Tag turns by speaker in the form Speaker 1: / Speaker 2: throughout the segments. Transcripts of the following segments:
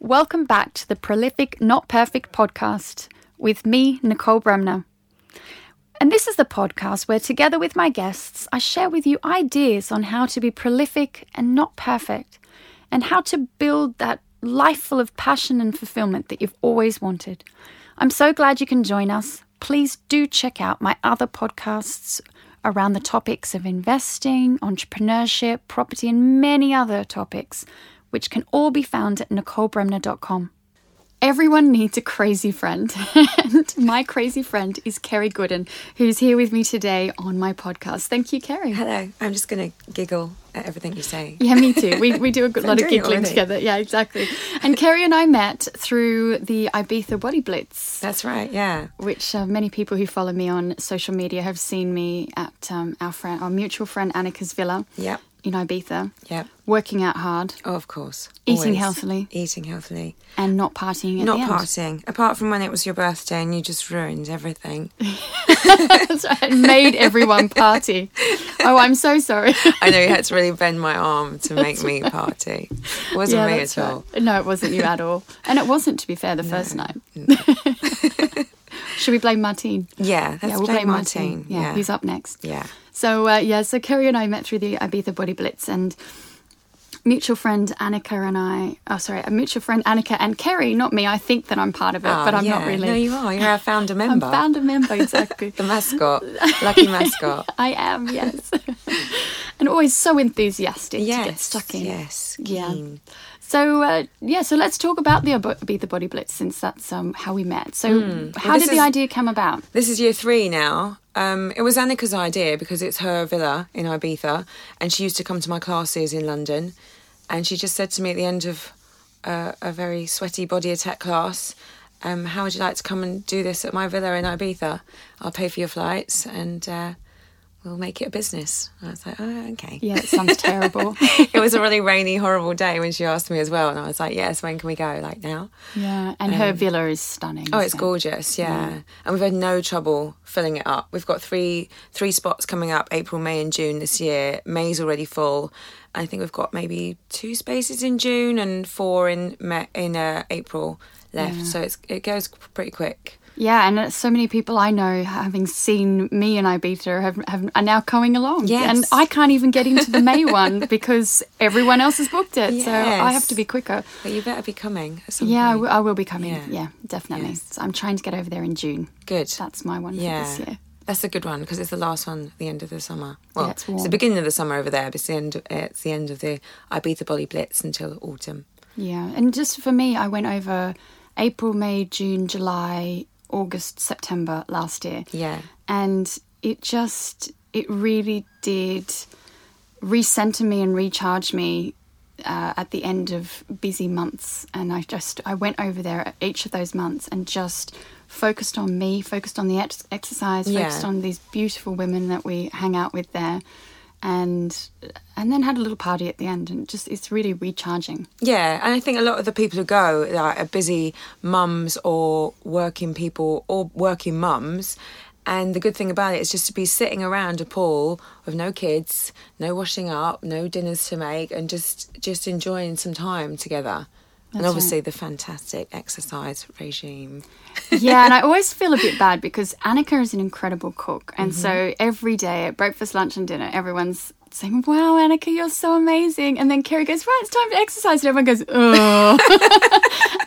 Speaker 1: Welcome back to the Prolific Not Perfect podcast with me, Nicole Bremner. And this is the podcast where, together with my guests, I share with you ideas on how to be prolific and not perfect, and how to build that life full of passion and fulfillment that you've always wanted. I'm so glad you can join us. Please do check out my other podcasts around the topics of investing, entrepreneurship, property, and many other topics, which can all be found at nicolebremner.com. Everyone needs a crazy friend, and my crazy friend is Kerry Gooden, who's here with me today on my podcast. Thank you, Kerry.
Speaker 2: Hello. I'm just going to giggle at everything you say.
Speaker 1: Yeah, me too. We, we do a good lot of giggling together. Yeah, exactly. And Kerry and I met through the Ibiza Body Blitz.
Speaker 2: That's right. Yeah.
Speaker 1: which uh, many people who follow me on social media have seen me at um, our friend, our mutual friend Annika's villa
Speaker 2: Yep.
Speaker 1: In Ibiza,
Speaker 2: Yeah.
Speaker 1: working out hard
Speaker 2: Oh, of course.
Speaker 1: Eating
Speaker 2: Always.
Speaker 1: healthily.
Speaker 2: Eating healthily.
Speaker 1: and not partying at
Speaker 2: Not partying. Apart from when it was your birthday and you just ruined everything.
Speaker 1: That's right, made everyone party. Oh, I'm so sorry.
Speaker 2: I know you had to really bend my arm to make me party. It wasn't
Speaker 1: yeah,
Speaker 2: me at all.
Speaker 1: No, it wasn't you at all, and it wasn't, to be fair, the first night. Should we blame Martine?
Speaker 2: Yeah,
Speaker 1: yeah, we'll
Speaker 2: play
Speaker 1: blame
Speaker 2: Martine.
Speaker 1: Martine. Yeah, he's up next?
Speaker 2: Yeah.
Speaker 1: So uh, yeah, so Kerry and I met through the Ibiza Body Blitz, and mutual friend Annika and I. Oh, sorry, a mutual friend Annika and Kerry, not me. I think that I'm part of it,
Speaker 2: Oh,
Speaker 1: but I'm
Speaker 2: yeah.
Speaker 1: not really.
Speaker 2: No, you are. You're our founder
Speaker 1: I'm
Speaker 2: member.
Speaker 1: founder member exactly.
Speaker 2: the mascot. Lucky mascot.
Speaker 1: I am, yes, and always so enthusiastic to get stuck in.
Speaker 2: Yes.
Speaker 1: Yeah.
Speaker 2: keen.
Speaker 1: So uh, yeah, so let's talk about the Ab- Ibiza Body Blitz since that's um, how we met. So how
Speaker 2: Hmm. this
Speaker 1: did the idea come about?
Speaker 2: This is year three now. Um, it was Annika's idea because it's her villa in Ibiza, and she used to come to my classes in London. And she just said to me at the end of uh, a very sweaty body attack class, um, "How would you like to come and do this at my villa in Ibiza? I'll pay for your flights, and uh, we'll make it a business." And I was like, "Oh, okay."
Speaker 1: Yeah, it sounds terrible.
Speaker 2: it was a really rainy, horrible day when she asked me as well, and I was like, "Yes, when can we go? Like now?"
Speaker 1: yeah, and her villa is stunning.
Speaker 2: Oh, it's
Speaker 1: it?
Speaker 2: gorgeous, yeah. And we've had no trouble filling it up. We've got three three spots coming up April, May, and June this year. May's already full. I think we've got maybe two spaces in June and four in May, in uh, April left. So it's it goes pretty quick.
Speaker 1: Yeah, and uh, so many people I know, having seen me in Ibiza, have, have are now coming along.
Speaker 2: Yes.
Speaker 1: and I can't even get into the May one because everyone else has booked it. So I have to be quicker.
Speaker 2: But you better be coming. At some
Speaker 1: Yeah, I
Speaker 2: point.
Speaker 1: will- will be coming.
Speaker 2: Yeah.
Speaker 1: Yeah, definitely.
Speaker 2: Yes.
Speaker 1: So I'm trying to get over there in June.
Speaker 2: good.
Speaker 1: That's my one
Speaker 2: yeah,
Speaker 1: for this year.
Speaker 2: that's a good one because it's the last one at the end of the summer. Well,
Speaker 1: Yeah, it's
Speaker 2: it's, the beginning of the summer over there, but it's the end. It's the end of the Ibiza Body Blitz until autumn.
Speaker 1: Yeah, and just for me, I went over April, May, June, July, August, September last year.
Speaker 2: Yeah.
Speaker 1: and it just it really did recenter me and recharge me uh, at the end of busy months and i just i went over there each of those months and just focused on me focused on the ex- exercise
Speaker 2: Yeah.
Speaker 1: focused on these beautiful women that we hang out with there and and then had a little party at the end and just it's really recharging
Speaker 2: Yeah, and I think a lot of the people who go are busy mums or working people or working mums. And the good thing about it is just to be sitting around a pool with no kids, no washing up, no dinners to make, and just just enjoying some time together. And
Speaker 1: That's
Speaker 2: obviously the fantastic exercise regime.
Speaker 1: yeah, and I always feel a bit bad because Annika is an incredible cook. And so
Speaker 2: Mm-hmm.
Speaker 1: every day at breakfast, lunch, and dinner, everyone's saying, Wow, Annika, you're so amazing. And then Kerry goes, Right, it's time to exercise. And everyone goes, Oh.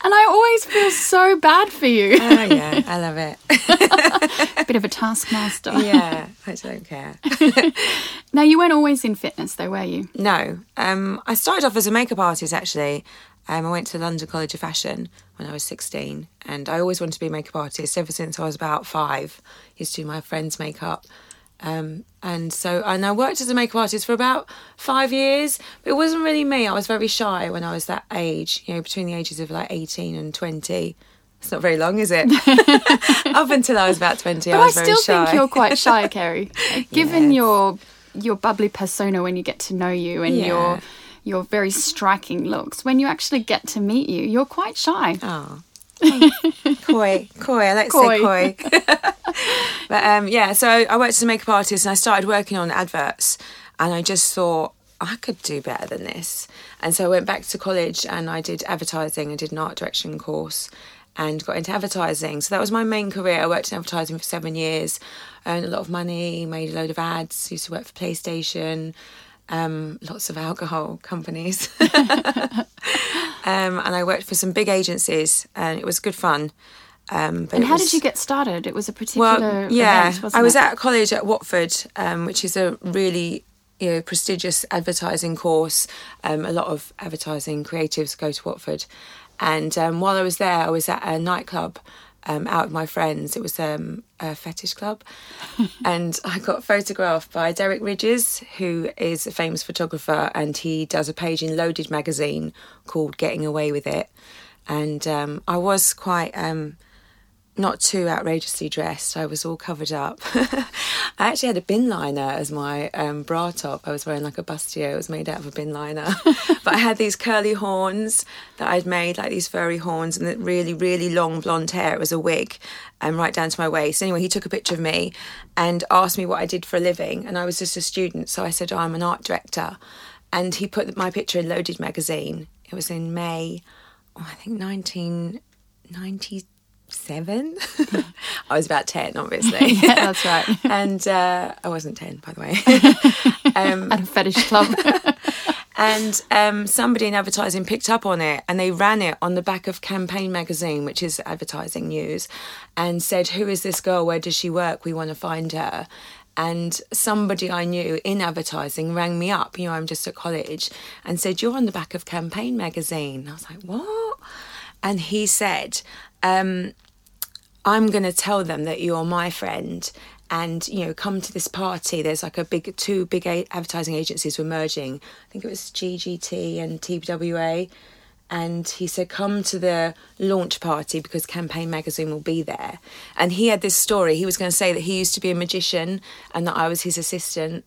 Speaker 1: and I always feel so bad for you.
Speaker 2: Oh yeah, I love it.
Speaker 1: Bit of a taskmaster.
Speaker 2: yeah, I don't care.
Speaker 1: Now, you weren't always in fitness, though, were you?
Speaker 2: No. Um, I started off as a makeup artist actually. Um, I went to London College of Fashion when I was 16, and I always wanted to be a makeup artist ever since I was about five. Used to do my friends' makeup. Um, and so, and I worked as a makeup artist for about five years. But it wasn't really me. I was very shy when I was that age, you know, between the ages of like 18 and 20. It's not very long, is it? Up until I was about 20,
Speaker 1: But
Speaker 2: I
Speaker 1: I
Speaker 2: was very
Speaker 1: still
Speaker 2: shy.
Speaker 1: think you're quite shy, Kerry. Given
Speaker 2: Yes.
Speaker 1: your your bubbly persona when you get to know you and
Speaker 2: Yeah.
Speaker 1: your your very striking looks, when you actually get to meet you, you're quite shy.
Speaker 2: Oh. coy, coy. I like to
Speaker 1: Coy.
Speaker 2: say coy. but um, yeah, so I worked as a makeup artist and I started working on adverts, and I just thought I could do better than this. And so I went back to college and I did advertising. I did an art direction course and got into advertising. So that was my main career. I worked in advertising for seven years, earned a lot of money, made a load of ads, used to work for PlayStation, um, lots of alcohol companies. um, and I worked for some big agencies and it was good fun. Um, but
Speaker 1: And how
Speaker 2: was-
Speaker 1: did you get started? It was a particular
Speaker 2: well, yeah,
Speaker 1: event,
Speaker 2: I was
Speaker 1: it?
Speaker 2: at college at Watford, um, which is a really you know, prestigious advertising course. Um, a lot of advertising creatives go to Watford, and um, while I was there, I was at a nightclub. Um, out with my friends, it was um, a fetish club, and I got photographed by Derek Ridgers, who is a famous photographer, and he does a page in Loaded magazine called "Getting Away with It," and um, I was quite um, not too outrageously dressed. I was all covered up. I actually had a bin liner as my um, bra top. I was wearing like a bustier. It was made out of a bin liner. but I had these curly horns that I'd made, like these furry horns, and the really, really long blonde hair. It was a wig, and right down to my waist. Anyway, he took a picture of me and asked me what I did for a living, and I was just a student. So I said, oh, I'm an art director, and he put my picture in Loaded magazine. It was in May, oh, I think 1990 seven. I was about ten, obviously.
Speaker 1: Yeah, that's right.
Speaker 2: and uh, I wasn't ten, by the way. um,
Speaker 1: At a fetish club.
Speaker 2: and um, somebody in advertising picked up on it, and they ran it on the back of Campaign magazine, which is advertising news, and said, "Who is this girl? Where does she work? We want to find her." And somebody I knew in advertising rang me up. You know, I'm just at college, and said, "You're on the back of Campaign magazine." I was like, "What?" And he said, um, I'm going to tell them that you're my friend and you know come to this party. There's like a big two big advertising agencies were merging. I think it was ggt and TBWA and he said come to the launch party because campaign magazine will be there. And he had this story. He was going to say that he used to be a magician and that i was his assistant.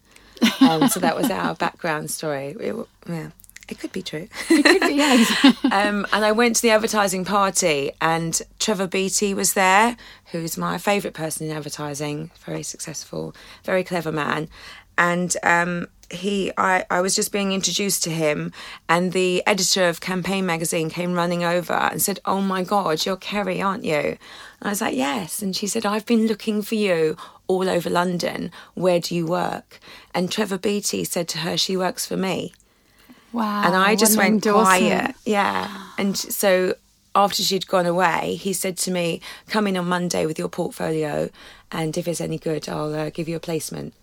Speaker 2: Um, so that was our background story. It, yeah it could be true
Speaker 1: yes.
Speaker 2: um, and I went to the advertising party, and Trevor Beattie was there, who's my favourite person in advertising, very successful, very clever man. And um, he, I, I was just being introduced to him, and the editor of Campaign magazine came running over and said, "Oh my God, you're Kerry, aren't you?" And I was like, "Yes." And she said, "I've been looking for you." All over London, where do you work? And Trevor Beattie said to her, She works for me
Speaker 1: Wow.
Speaker 2: and I just went quiet. Yeah. And so after she'd gone away, he said to me, "Come in on Monday with your portfolio, and if it's any good, I'll uh, give you a placement."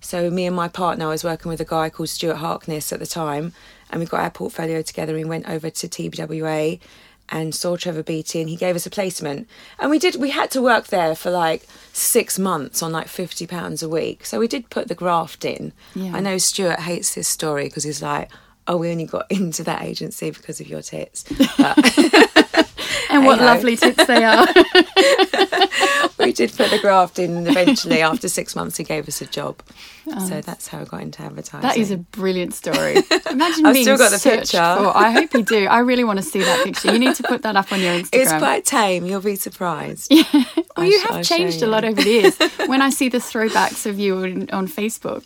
Speaker 2: So me and my partner, I was working with a guy called Stuart Harkness at the time, and we got our portfolio together. and We went over to TBWA and saw Trevor Beattie, and he gave us a placement. And we did. We had to work there for like six months on like fifty pounds a week. So we did put the graft in.
Speaker 1: Yeah.
Speaker 2: I know Stuart hates this story because he's like, "Oh, we only got into that agency because of your tits." But
Speaker 1: And what lovely tits they are.
Speaker 2: we did put the graft in, eventually, after six months, he gave us a job. So that's how I got into advertising.
Speaker 1: That is a brilliant story. Imagine
Speaker 2: I've
Speaker 1: being
Speaker 2: still got the picture.
Speaker 1: for. I hope you do. I really want to see that picture. You need to put that up on your Instagram.
Speaker 2: It's quite tame. You'll be surprised.
Speaker 1: Well,
Speaker 2: I
Speaker 1: you have
Speaker 2: show
Speaker 1: changed a lot over the years. when I see the throwbacks of you on, on Facebook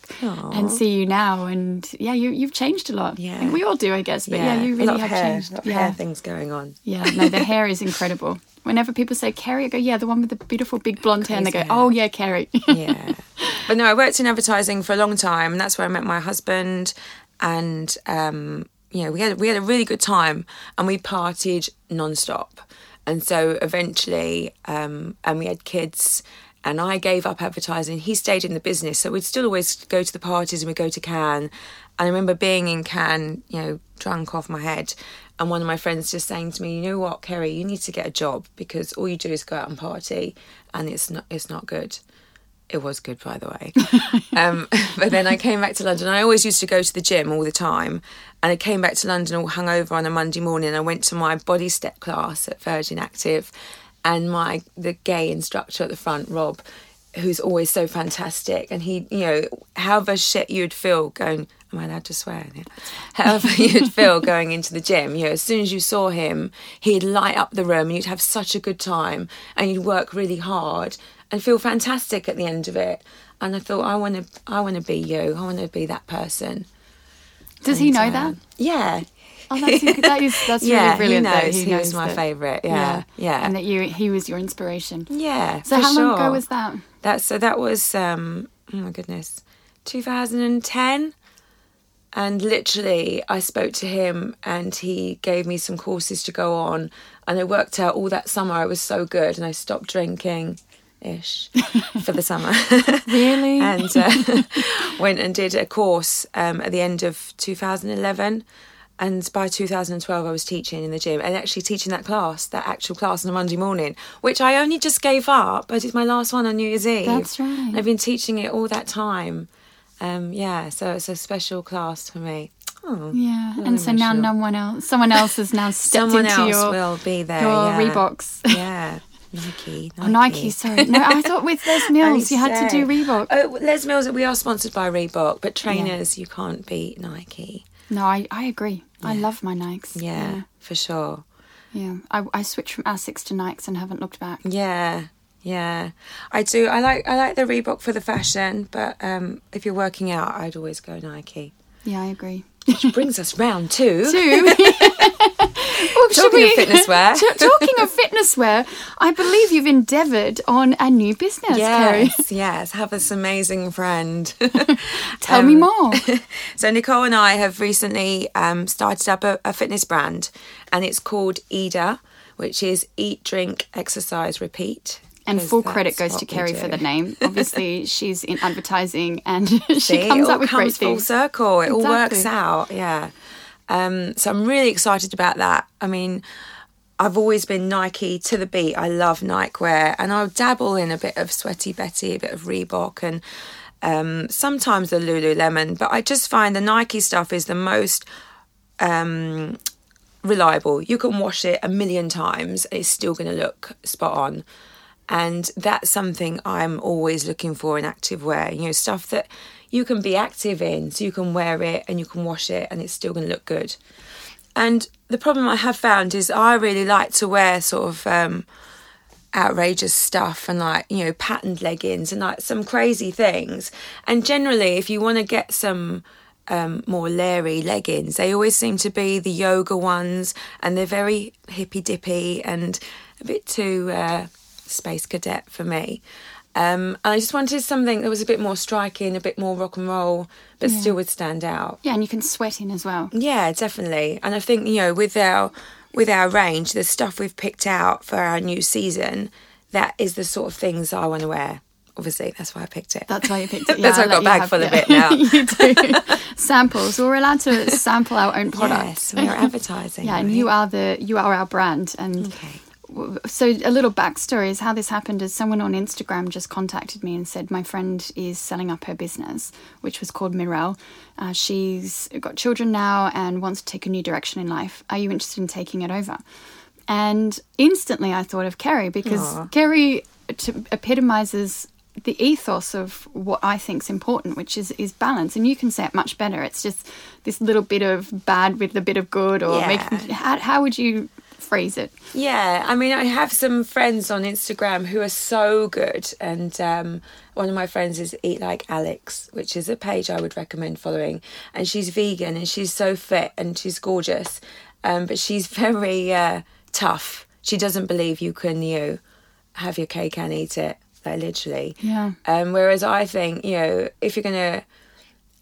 Speaker 1: and see you now, and yeah, you you've changed a lot.
Speaker 2: Yeah.
Speaker 1: We all do, I guess. But yeah, you
Speaker 2: a
Speaker 1: really have
Speaker 2: hair,
Speaker 1: changed.
Speaker 2: a lot of
Speaker 1: yeah,
Speaker 2: hair things going on.
Speaker 1: yeah. No, the hair is incredible. Whenever people say Kerry, I go, yeah, the one with the beautiful big blonde hair, and they go, oh yeah, Kerry.
Speaker 2: yeah. But no, I worked in advertising for a long time, and that's where I met my husband. And um, you know, we had we had a really good time, and we partied non-stop. And so eventually, um, and we had kids. And I gave up advertising. He stayed in the business, so we'd still always go to the parties and we'd go to Cannes. And I remember being in Cannes, you know, drunk off my head, and one of my friends just saying to me, "You know what, Kerry, you need to get a job because all you do is go out and party, and it's not it's not good." It was good, by the way. um, but then I came back to London. I always used to go to the gym all the time. And I came back to London all hungover on a Monday morning. I went to my body step class at Virgin Active. And my the gay instructor at the front, Rob, who's always so fantastic. And he, you know, however shit you'd feel going, am I allowed to swear? Yeah. However you'd feel going into the gym, you know, as soon as you saw him, he'd light up the room and you'd have such a good time and you'd work really hard and feel fantastic at the end of it. And I thought, I want to, I want to be you. I want to be that person.
Speaker 1: Does he know
Speaker 2: uh,
Speaker 1: that?
Speaker 2: Yeah.
Speaker 1: Oh, that's, that is, that's
Speaker 2: yeah,
Speaker 1: really brilliant.
Speaker 2: He knows. He, was my
Speaker 1: that-
Speaker 2: favourite. Yeah, yeah,
Speaker 1: And that you, he was your inspiration.
Speaker 2: yeah.
Speaker 1: So how long ago was that?
Speaker 2: that? So that was um, oh my goodness, 2010. And literally, I spoke to him, and he gave me some courses to go on. And I worked out all that summer. I was so good, and I stopped drinking, ish, for the summer.
Speaker 1: Really?
Speaker 2: and uh, went and did a course um, at the end of 2011. And by 2012, I was teaching in the gym and actually teaching that class, that actual class on a Monday morning, which I only just gave up. I did my last one on New Year's Eve.
Speaker 1: That's right.
Speaker 2: I've been teaching it all that time. Um, yeah, so it's a special class for me. Oh,
Speaker 1: yeah. And so now
Speaker 2: emotional.
Speaker 1: no one else, someone else is now stepped
Speaker 2: Someone
Speaker 1: into
Speaker 2: else
Speaker 1: your,
Speaker 2: will be there.
Speaker 1: your
Speaker 2: yeah.
Speaker 1: Reeboks.
Speaker 2: Yeah, Nike.
Speaker 1: Oh, Nike, sorry. No, I thought with Les Mills you had to do Reebok.
Speaker 2: Oh, Les Mills, we are sponsored by Reebok, but trainers, you can't beat Nike.
Speaker 1: No, I, I agree. I love my Nikes.
Speaker 2: Yeah, for sure.
Speaker 1: Yeah. I, I switched from Asics to Nikes and haven't looked back.
Speaker 2: Yeah, yeah. I do. I like I like the Reebok for the fashion, but um, if you're working out, I'd always go Nike.
Speaker 1: Yeah, I agree.
Speaker 2: Which brings us round to
Speaker 1: Two. well,
Speaker 2: talking
Speaker 1: we-
Speaker 2: of fitness wear.
Speaker 1: Talking of fitness wear, I believe you've endeavoured on a new business.
Speaker 2: Yes, yes. Have this amazing friend.
Speaker 1: Tell me more.
Speaker 2: So Nicole and I have recently um, started up a, a fitness brand, and it's called EDER, which is Eat, Drink, Exercise, Repeat.
Speaker 1: And full credit goes to Kerry for the name. Obviously, she's in advertising and she
Speaker 2: See,
Speaker 1: comes
Speaker 2: it
Speaker 1: up with great
Speaker 2: comes full
Speaker 1: things.
Speaker 2: circle. It all works out. Yeah. Um, so I'm really excited about that. I mean, I've always been Nike to the beat. I love Nike wear, and I'll dabble in a bit of Sweaty Betty, a bit of Reebok, and um, sometimes the Lululemon. But I just find the Nike stuff is the most um, reliable. You can wash it a million times, it's still going to look spot on. And that's something I'm always looking for in active wear. You know, stuff that you can be active in, so you can wear it and you can wash it, and it's still going to look good. And the problem I have found is I really like to wear sort of um, outrageous stuff and like you know patterned leggings and like some crazy things. And generally, if you want to get some um, more leery leggings, they always seem to be the yoga ones, and they're very hippy dippy and a bit too uh, space cadet for me. Um, and I just wanted something that was a bit more striking, a bit more rock and roll, but still would stand out.
Speaker 1: Yeah, and you can sweat in as well.
Speaker 2: Yeah, definitely. And I think you know with our with our range, the stuff we've picked out for our new season, that is the sort of things I want to wear. Obviously, that's why I picked it.
Speaker 1: That's why you picked it.
Speaker 2: That's
Speaker 1: Yeah,
Speaker 2: why I've got a
Speaker 1: I'll let you
Speaker 2: bag full of it now.
Speaker 1: you do. Samples. We're allowed to sample our own products.
Speaker 2: Yes, we are advertising.
Speaker 1: Yeah, and you are the you are our brand. And
Speaker 2: Okay.
Speaker 1: So a little backstory is how this happened is someone on Instagram just contacted me and said my friend is selling up her business, which was called Mirelle. Uh, she's got children now and wants to take a new direction in life. Are you interested in taking it over? And instantly I thought of Kerry because
Speaker 2: Aw.
Speaker 1: Kerry t- epitomizes the ethos of what I think's important, which is is balance. And you can say it much better. It's just this little bit of bad with a bit of good, or
Speaker 2: Yeah.
Speaker 1: making. How, how would you phrase it?
Speaker 2: Yeah, I mean, I have some friends on Instagram who are so good, and um, one of my friends is Eat Like Alex, which is a page I would recommend following. And she's vegan and she's so fit and she's gorgeous, um, but she's very uh, tough. She doesn't believe you can, you have your cake and eat it, like literally.
Speaker 1: Yeah.
Speaker 2: Um, whereas I think, you know, if you're gonna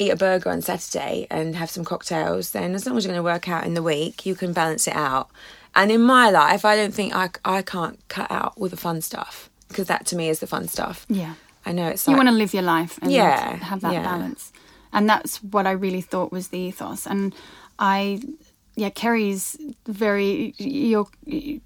Speaker 2: eat a burger on Saturday and have some cocktails, then as long as you're going to work out in the week, you can balance it out. And in my life, I don't think I, I can't cut out all the fun stuff because that to me is the fun stuff.
Speaker 1: Yeah.
Speaker 2: I know it's
Speaker 1: You
Speaker 2: like,
Speaker 1: want to live your life and
Speaker 2: Yeah,
Speaker 1: have that
Speaker 2: yeah.
Speaker 1: balance. And that's what I really thought was the ethos. And I, yeah, Kerry's very, you're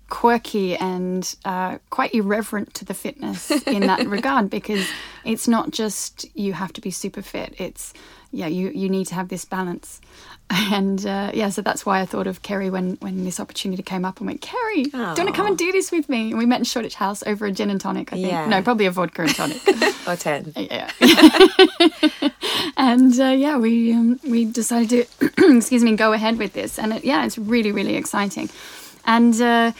Speaker 1: quirky and uh, quite irreverent to the fitness in that regard because it's not just you have to be super fit. It's, yeah, you, you need to have this balance. And uh, yeah, so that's why I thought of Kerry when, when this opportunity came up and went, Kerry, do you want to come and do this with me? And we met in Shoreditch House over a gin and tonic, I think.
Speaker 2: Yeah.
Speaker 1: No, probably a vodka and tonic.
Speaker 2: or 10.
Speaker 1: Yeah. and uh, yeah, we um, we decided to excuse me go ahead with this, and it, yeah, it's really really exciting. And uh,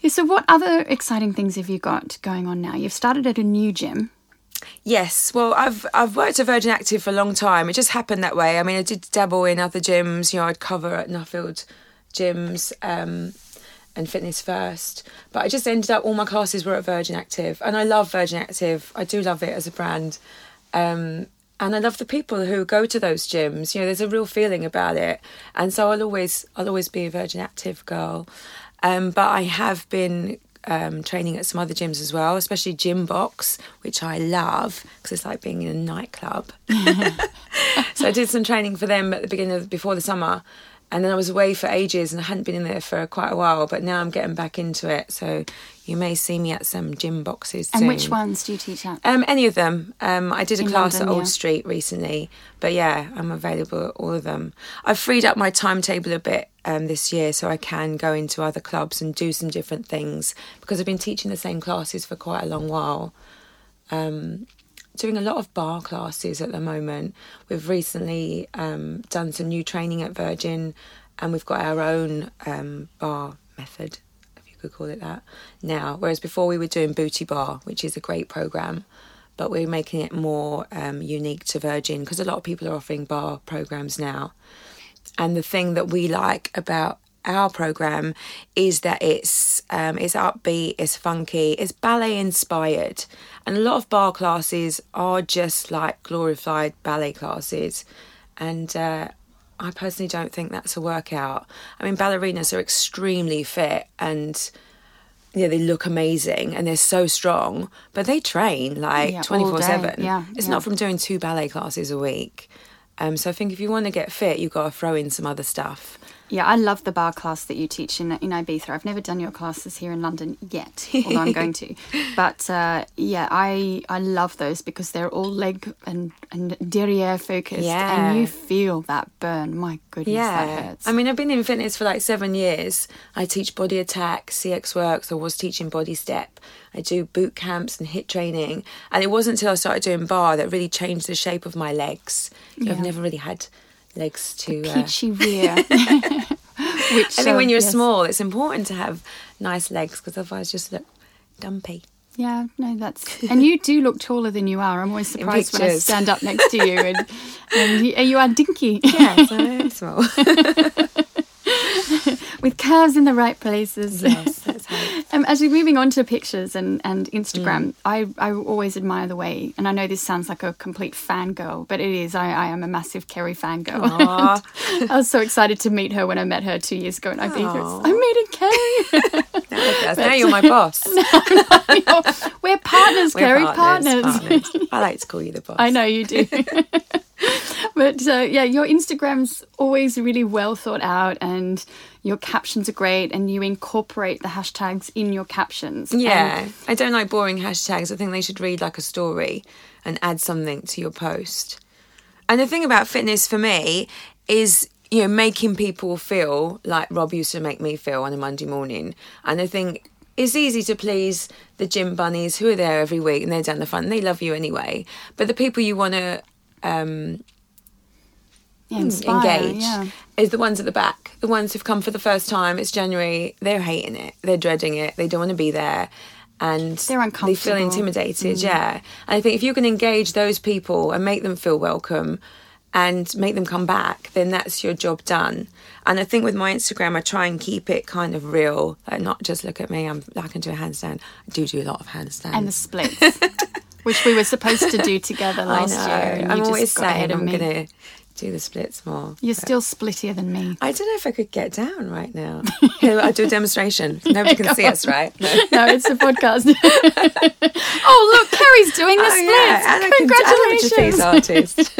Speaker 1: yeah, so what other exciting things have you got going on now? You've started at a new gym.
Speaker 2: Yes, well, I've I've worked at Virgin Active for a long time. It just happened that way. I mean, I did dabble in other gyms. You know, I'd cover at Nuffield gyms um, and Fitness First, but I just ended up all my classes were at Virgin Active, and I love Virgin Active. I do love it as a brand, um, and I love the people who go to those gyms. You know, there's a real feeling about it, and so I'll always I'll always be a Virgin Active girl. Um, but I have been um, training at some other gyms as well, especially Gymbox, which I love because it's like being in a nightclub. so I did some training for them at the beginning of before the summer, and then I was away for ages and I hadn't been in there for quite a while. But now I'm getting back into it, so you may see me at some Gymboxes.
Speaker 1: And
Speaker 2: soon.
Speaker 1: which ones do you teach at?
Speaker 2: Um, any of them. Um, I did a
Speaker 1: In
Speaker 2: class
Speaker 1: London,
Speaker 2: at Old
Speaker 1: yeah.
Speaker 2: Street recently, but yeah, I'm available at all of them. I've freed up my timetable a bit um, this year, so I can go into other clubs and do some different things because I've been teaching the same classes for quite a long while. Um, doing a lot of barre classes at the moment. We've recently um, done some new training at Virgin, and we've got our own um, barre method, if you could call it that, now. Whereas before we were doing Booty Barre, which is a great program, but we're making it more um, unique to Virgin because a lot of people are offering barre programs now. And the thing that we like about our program is that it's um, it's upbeat, it's funky, it's ballet inspired, and a lot of barre classes are just like glorified ballet classes, and uh, I personally don't think that's a workout. I mean, ballerinas are extremely fit and. Yeah, they look amazing and they're so strong, but they train like twenty four seven.
Speaker 1: Yeah,
Speaker 2: it's
Speaker 1: yeah.
Speaker 2: not from doing two ballet classes a week. Um, so I think if you want to get fit, you've got to throw in some other stuff.
Speaker 1: Yeah, I love the barre class that you teach in in Ibiza. I've never done your classes here in London yet, although I'm going to. But uh, yeah, I I love those because they're all leg and and derriere focused,
Speaker 2: Yeah.
Speaker 1: and you feel that burn. My goodness, that hurts.
Speaker 2: I mean, I've been in fitness for like seven years. I teach body attack, CXWORX. I was teaching body step. I do boot camps and HIIT training. And it wasn't until I started doing barre that really changed the shape of my legs. Know, I've never really had legs to. Uh,
Speaker 1: peachy rear. Which
Speaker 2: I think when
Speaker 1: uh,
Speaker 2: you're
Speaker 1: yes.
Speaker 2: small, it's important to have nice legs because otherwise you just look dumpy.
Speaker 1: Yeah, no, that's and you do look taller than you are. I'm always surprised when I stand up next to you, and, and you, you are dinky.
Speaker 2: Yeah, so I'm small.
Speaker 1: with curves in the right places.
Speaker 2: yes, that's how. it-
Speaker 1: Um, actually, moving on to pictures and, and Instagram,
Speaker 2: Mm.
Speaker 1: I, I always admire the way, and I know this sounds like a complete fangirl, but it is. I, I am a massive Kerry fangirl. I was so excited to meet her when I met her two years ago in Ibiza. I'm meeting Kerry.
Speaker 2: Now, look at us. Now you're my boss.
Speaker 1: We're partners,
Speaker 2: We're
Speaker 1: Kerry,
Speaker 2: partners,
Speaker 1: partners.
Speaker 2: partners. I like to call you the boss.
Speaker 1: I know you do. but uh, yeah, your Instagram's always really well thought out, and your captions are great, and you incorporate the hashtags in your captions.
Speaker 2: Yeah,
Speaker 1: And
Speaker 2: I don't like boring hashtags. I think they should read like a story and add something to your post. And the thing about fitness for me is, you know, making people feel like Rob used to make me feel on a Monday morning. And I think it's easy to please the gym bunnies who are there every week and they're down the front and they love you anyway. But the people you want to um,
Speaker 1: inspire,
Speaker 2: engage
Speaker 1: Yeah.
Speaker 2: is the ones at the back. The ones who've come for the first time. It's January. They're hating it. They're dreading it. They don't want to be there. And
Speaker 1: They're uncomfortable They
Speaker 2: feel intimidated, yeah. And I think if you can engage those people and make them feel welcome and make them come back, then that's your job done. And I think with my Instagram, I try and keep it kind of real, like not just look at me. I'm I can do a handstand. I do do a lot of handstands.
Speaker 1: And the splits, which we were supposed to do together
Speaker 2: I
Speaker 1: last
Speaker 2: know.
Speaker 1: year.
Speaker 2: I'm
Speaker 1: you
Speaker 2: always saying I'm gonna do the splits more.
Speaker 1: You're still splittier than me.
Speaker 2: I don't know if I could get down right now. Here, I do a demonstration. Nobody can see us, right? No.
Speaker 1: No, it's a podcast. oh, look, Kerry's doing the
Speaker 2: Oh,
Speaker 1: splits.
Speaker 2: yeah, and I can
Speaker 1: Congratulations.
Speaker 2: I'm a artist.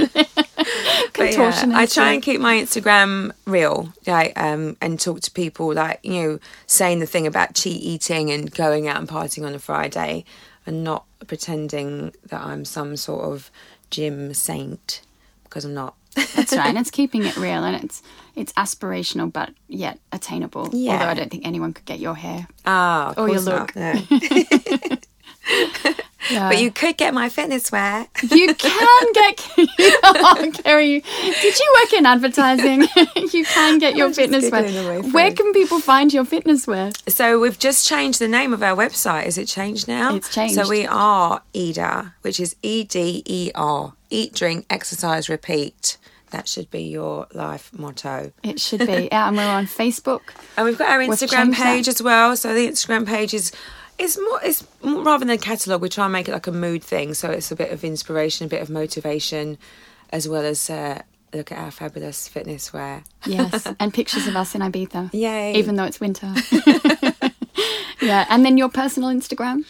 Speaker 2: But yeah, I try and keep my Instagram real, like, um, and talk to people, like you know, saying the thing about cheat eating and going out and partying on a Friday, and not pretending that I'm some sort of gym saint because I'm not.
Speaker 1: That's right. And it's keeping it real and it's it's aspirational but yet attainable.
Speaker 2: Yeah.
Speaker 1: Although I don't think anyone could get your hair.
Speaker 2: Ah, of
Speaker 1: Or your
Speaker 2: not,
Speaker 1: look.
Speaker 2: no.
Speaker 1: Yeah.
Speaker 2: But you could get my fitness wear.
Speaker 1: You can get oh, Kerry. Did you work in advertising? you can get your
Speaker 2: just
Speaker 1: fitness wear. Where can people find your fitness wear?
Speaker 2: So we've just changed the name of our website. Is it changed now?
Speaker 1: It's changed.
Speaker 2: So we are EDER, which is E D E R. Eat, drink, exercise, repeat. That should be your life motto.
Speaker 1: It should be. Yeah, and we're on Facebook.
Speaker 2: And we've got our Instagram
Speaker 1: changed that.
Speaker 2: page as well. So the Instagram page is is more it's more, rather than a catalogue. We try and make it like a mood thing. So it's a bit of inspiration, a bit of motivation, as well as uh, look at our fabulous fitness wear.
Speaker 1: Yes, and pictures of us in Ibiza.
Speaker 2: Yay.
Speaker 1: Even though it's winter. yeah, and then your personal Instagram.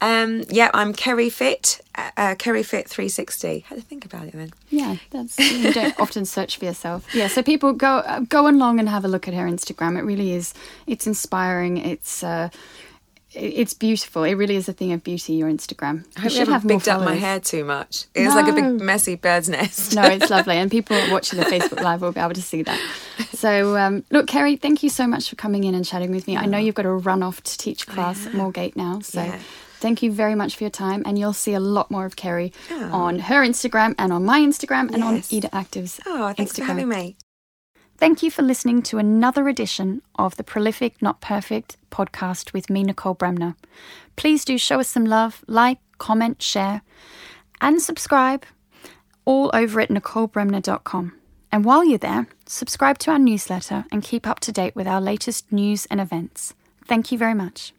Speaker 2: Um, yeah, I'm Kerry Fit, uh, uh, Kerry Fit 360. Had to think about it then.
Speaker 1: Yeah, that's you don't often search for yourself. Yeah, so people go uh, go along and have a look at her Instagram. It really is. It's inspiring. It's uh, it's beautiful. It really is a thing of beauty. Your Instagram.
Speaker 2: I hope you haven't bigged up my hair too much. It's was like a big messy bird's nest.
Speaker 1: No, it's lovely, and people watching the Facebook Live will be able to see that. So, um, look, Kerry, thank you so much for coming in and chatting with me. I know you've got to run off to teach class at Moorgate now, so
Speaker 2: Yeah.
Speaker 1: Thank you very much for your time. And you'll see a lot more of Kerry ah. on her Instagram and on my Instagram and on
Speaker 2: Yes.
Speaker 1: EDER Active's
Speaker 2: Oh, thanks
Speaker 1: Instagram.
Speaker 2: for having me.
Speaker 1: Thank you for listening to another edition of the Prolific Not Perfect podcast with me, Nicole Bremner. Please do show us some love, like, comment, share, and subscribe all over at nicolebremner.com. And while you're there, subscribe to our newsletter and keep up to date with our latest news and events. Thank you very much.